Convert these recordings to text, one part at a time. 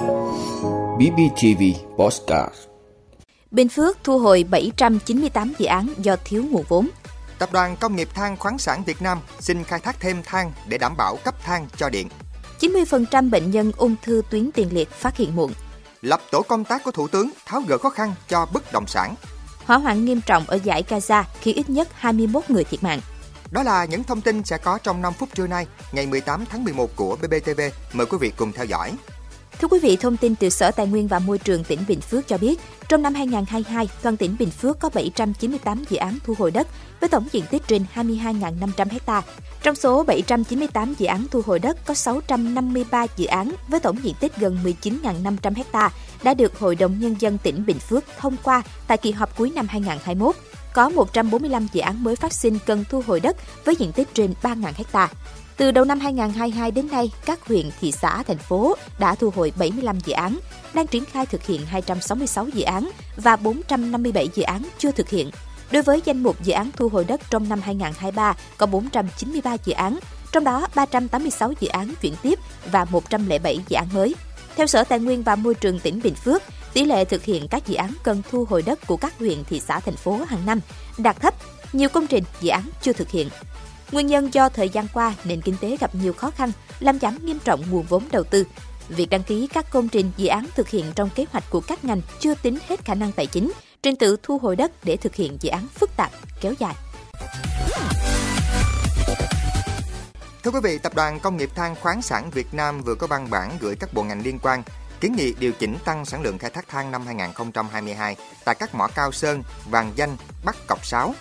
BBTV Postcard Bình Phước thu hồi 798 dự án do thiếu nguồn vốn. Tập đoàn Công nghiệp than khoáng sản Việt Nam xin khai thác thêm than để đảm bảo cấp than cho điện. 90% bệnh nhân ung thư tuyến tiền liệt phát hiện muộn. Lập tổ công tác của Thủ tướng tháo gỡ khó khăn cho bất động sản. Hỏa hoạn nghiêm trọng ở giải Gaza khi ít nhất 21 người thiệt mạng. Đó là những thông tin sẽ có trong 5 phút trưa nay, ngày 18 tháng 11 của BBTV. Mời quý vị cùng theo dõi. Thưa quý vị, thông tin từ Sở Tài nguyên và Môi trường tỉnh Bình Phước cho biết, trong năm 2022, toàn tỉnh Bình Phước có 798 dự án thu hồi đất với tổng diện tích trên 22.500 ha. Trong số 798 dự án thu hồi đất có 653 dự án với tổng diện tích gần 19.500 ha đã được Hội đồng Nhân dân tỉnh Bình Phước thông qua tại kỳ họp cuối năm 2021. Có 145 dự án mới phát sinh cần thu hồi đất với diện tích trên 3.000 ha. Từ đầu năm 2022 đến nay, các huyện, thị xã, thành phố đã thu hồi 75 dự án, đang triển khai thực hiện 266 dự án và 457 dự án chưa thực hiện. Đối với danh mục dự án thu hồi đất trong năm 2023 có 493 dự án, trong đó 386 dự án chuyển tiếp và 107 dự án mới. Theo Sở Tài nguyên và Môi trường tỉnh Bình Phước, tỷ lệ thực hiện các dự án cần thu hồi đất của các huyện, thị xã, thành phố hàng năm đạt thấp, nhiều công trình dự án chưa thực hiện. Nguyên nhân do thời gian qua nền kinh tế gặp nhiều khó khăn, làm giảm nghiêm trọng nguồn vốn đầu tư. Việc đăng ký các công trình dự án thực hiện trong kế hoạch của các ngành chưa tính hết khả năng tài chính, trình tự thu hồi đất để thực hiện dự án phức tạp, kéo dài. Thưa quý vị, Tập đoàn Công nghiệp than khoáng sản Việt Nam vừa có văn bản gửi các bộ ngành liên quan kiến nghị điều chỉnh tăng sản lượng khai thác than năm 2022 tại các mỏ Cao Sơn, Vàng Danh, Bắc Cọc Sáo.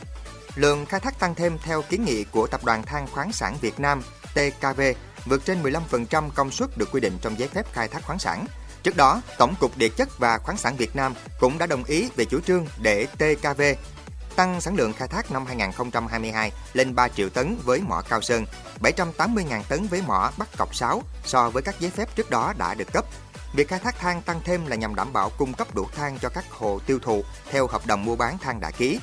Lượng khai thác tăng thêm theo kiến nghị của Tập đoàn Than khoáng sản Việt Nam TKV vượt trên 15% công suất được quy định trong giấy phép khai thác khoáng sản. Trước đó, Tổng cục Địa chất và khoáng sản Việt Nam cũng đã đồng ý về chủ trương để TKV tăng sản lượng khai thác năm 2022 lên 3 triệu tấn với mỏ Cao Sơn, 780.000 tấn với mỏ Bắc Cọc 6 so với các giấy phép trước đó đã được cấp. Việc khai thác than tăng thêm là nhằm đảm bảo cung cấp đủ than cho các hộ tiêu thụ theo hợp đồng mua bán than đã ký.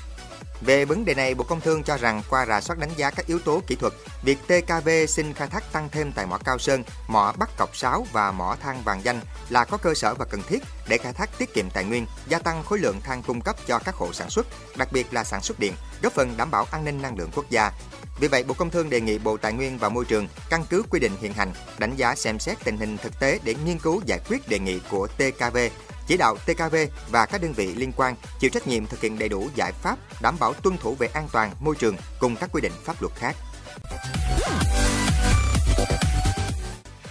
Về vấn đề này, Bộ Công Thương cho rằng qua rà soát đánh giá các yếu tố kỹ thuật, việc TKV xin khai thác tăng thêm tại mỏ Cao Sơn, mỏ Bắc Cọc 6 và mỏ than Vàng Danh là có cơ sở và cần thiết để khai thác tiết kiệm tài nguyên, gia tăng khối lượng than cung cấp cho các hộ sản xuất, đặc biệt là sản xuất điện, góp phần đảm bảo an ninh năng lượng quốc gia. Vì vậy, Bộ Công Thương đề nghị Bộ Tài nguyên và Môi trường căn cứ quy định hiện hành, đánh giá xem xét tình hình thực tế để nghiên cứu giải quyết đề nghị của TKV chỉ đạo TKV và các đơn vị liên quan chịu trách nhiệm thực hiện đầy đủ giải pháp đảm bảo tuân thủ về an toàn môi trường cùng các quy định pháp luật khác.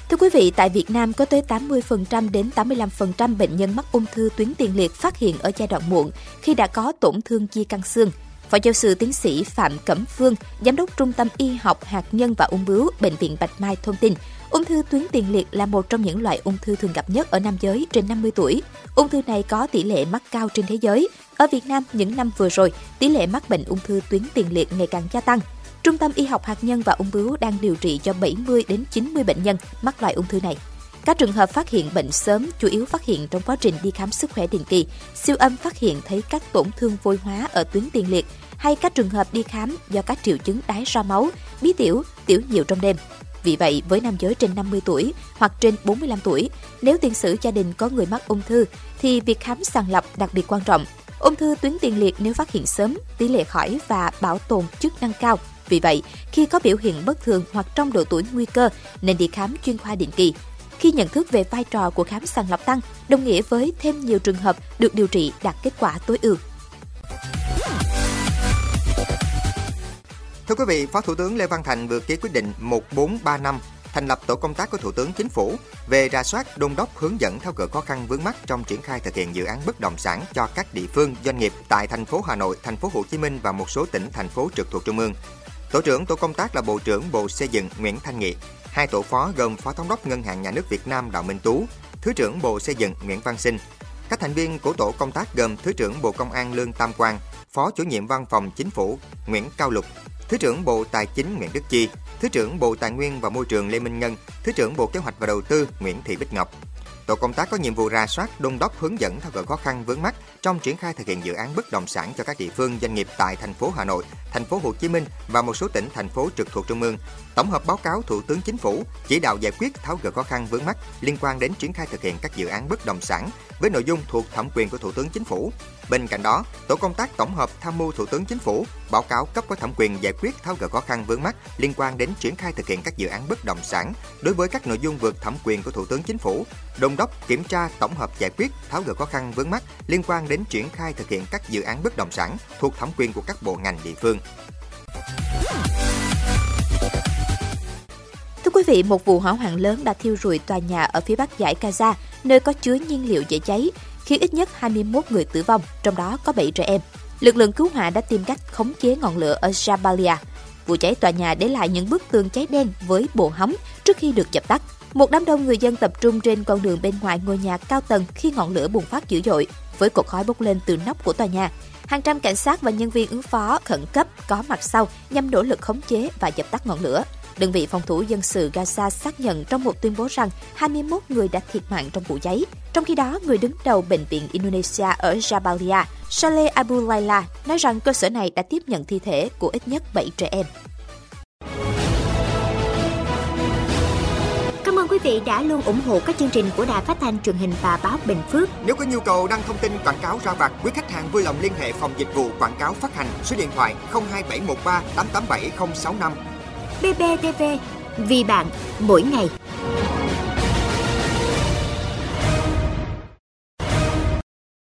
Thưa quý vị, tại Việt Nam có tới 80% đến 85% bệnh nhân mắc ung thư tuyến tiền liệt phát hiện ở giai đoạn muộn khi đã có tổn thương chi căn xương. Phó giáo sư tiến sĩ Phạm Cẩm Phương, Giám đốc Trung tâm Y học hạt nhân và ung bướu Bệnh viện Bạch Mai thông tin, ung thư tuyến tiền liệt là một trong những loại ung thư thường gặp nhất ở nam giới trên 50 tuổi. Ung thư này có tỷ lệ mắc cao trên thế giới. Ở Việt Nam, những năm vừa rồi, tỷ lệ mắc bệnh ung thư tuyến tiền liệt ngày càng gia tăng. Trung tâm Y học hạt nhân và ung bướu đang điều trị cho 70 đến 90 bệnh nhân mắc loại ung thư này. Các trường hợp phát hiện bệnh sớm chủ yếu phát hiện trong quá trình đi khám sức khỏe định kỳ, siêu âm phát hiện thấy các tổn thương vôi hóa ở tuyến tiền liệt hay các trường hợp đi khám do các triệu chứng đái ra máu, bí tiểu, tiểu nhiều trong đêm. Vì vậy, với nam giới trên 50 tuổi hoặc trên 45 tuổi, nếu tiền sử gia đình có người mắc ung thư thì việc khám sàng lọc đặc biệt quan trọng. Ung thư tuyến tiền liệt nếu phát hiện sớm, tỷ lệ khỏi và bảo tồn chức năng cao. Vì vậy, khi có biểu hiện bất thường hoặc trong độ tuổi nguy cơ, nên đi khám chuyên khoa định kỳ. Khi nhận thức về vai trò của khám sàng lọc tăng, đồng nghĩa với thêm nhiều trường hợp được điều trị đạt kết quả tối ưu. Thưa quý vị, Phó Thủ tướng Lê Văn Thành vừa ký quyết định 1435 thành lập tổ công tác của Thủ tướng Chính phủ về ra soát, đôn đốc, hướng dẫn tháo gỡ khó khăn vướng mắt trong triển khai thực hiện dự án bất động sản cho các địa phương, doanh nghiệp tại thành phố Hà Nội, thành phố Hồ Chí Minh và một số tỉnh thành phố trực thuộc trung ương. Tổ trưởng tổ công tác là Bộ trưởng Bộ Xây dựng Nguyễn Thanh Nghị. Hai tổ phó gồm Phó Thống đốc Ngân hàng Nhà nước Việt Nam Đào Minh Tú, Thứ trưởng Bộ Xây dựng Nguyễn Văn Sinh. Các thành viên của tổ công tác gồm Thứ trưởng Bộ Công an Lương Tam Quang, Phó chủ nhiệm Văn phòng Chính phủ Nguyễn Cao Lục, Thứ trưởng Bộ Tài chính Nguyễn Đức Chi, Thứ trưởng Bộ Tài nguyên và Môi trường Lê Minh Ngân, Thứ trưởng Bộ Kế hoạch và Đầu tư Nguyễn Thị Bích Ngọc. tổ công tác có nhiệm vụ ra soát, đôn đốc hướng dẫn tháo gỡ khó khăn vướng mắt trong triển khai thực hiện dự án bất động sản cho các địa phương doanh nghiệp tại thành phố Hà Nội, thành phố Hồ Chí Minh và một số tỉnh thành phố trực thuộc trung ương. Tổng hợp báo cáo Thủ tướng Chính phủ chỉ đạo giải quyết tháo gỡ khó khăn vướng mắt liên quan đến triển khai thực hiện các dự án bất động sản với nội dung thuộc thẩm quyền của Thủ tướng Chính phủ. Bên cạnh đó, tổ công tác tổng hợp tham mưu Thủ tướng Chính phủ báo cáo cấp có thẩm quyền giải quyết tháo gỡ khó khăn vướng mắt liên quan đến triển khai thực hiện các dự án bất động sản đối với các nội dung vượt thẩm quyền của Thủ tướng Chính phủ, đôn đốc kiểm tra tổng hợp giải quyết tháo gỡ khó khăn vướng mắt liên quan đến triển khai thực hiện các dự án bất động sản thuộc thẩm quyền của các bộ ngành địa phương. Thưa quý vị, một vụ hỏa hoạn lớn đã thiêu rụi tòa nhà ở phía bắc giải Gaza, nơi có chứa nhiên liệu dễ cháy, khiến ít nhất 21 người tử vong, trong đó có 7 trẻ em. Lực lượng cứu hỏa đã tìm cách khống chế ngọn lửa ở Jabalia. Vụ cháy tòa nhà để lại những bức tường cháy đen với bộ hóng trước khi được dập tắt. Một đám đông người dân tập trung trên con đường bên ngoài ngôi nhà cao tầng khi ngọn lửa bùng phát dữ dội, với cột khói bốc lên từ nóc của tòa nhà. Hàng trăm cảnh sát và nhân viên ứng phó khẩn cấp có mặt sau nhằm nỗ lực khống chế và dập tắt ngọn lửa. Đơn vị phòng thủ dân sự Gaza xác nhận trong một tuyên bố rằng 21 người đã thiệt mạng trong vụ cháy. Trong khi đó, người đứng đầu Bệnh viện Indonesia ở Jabalia, Saleh Abu Laila, nói rằng cơ sở này đã tiếp nhận thi thể của ít nhất 7 trẻ em. Cảm ơn quý vị đã luôn ủng hộ các chương trình của Đài Phát thanh truyền hình và báo Bình Phước. Nếu có nhu cầu đăng thông tin quảng cáo ra vặt, quý khách hàng vui lòng liên hệ phòng dịch vụ quảng cáo phát hành số điện thoại 02713 887065. BBTV, vì bạn, mỗi ngày.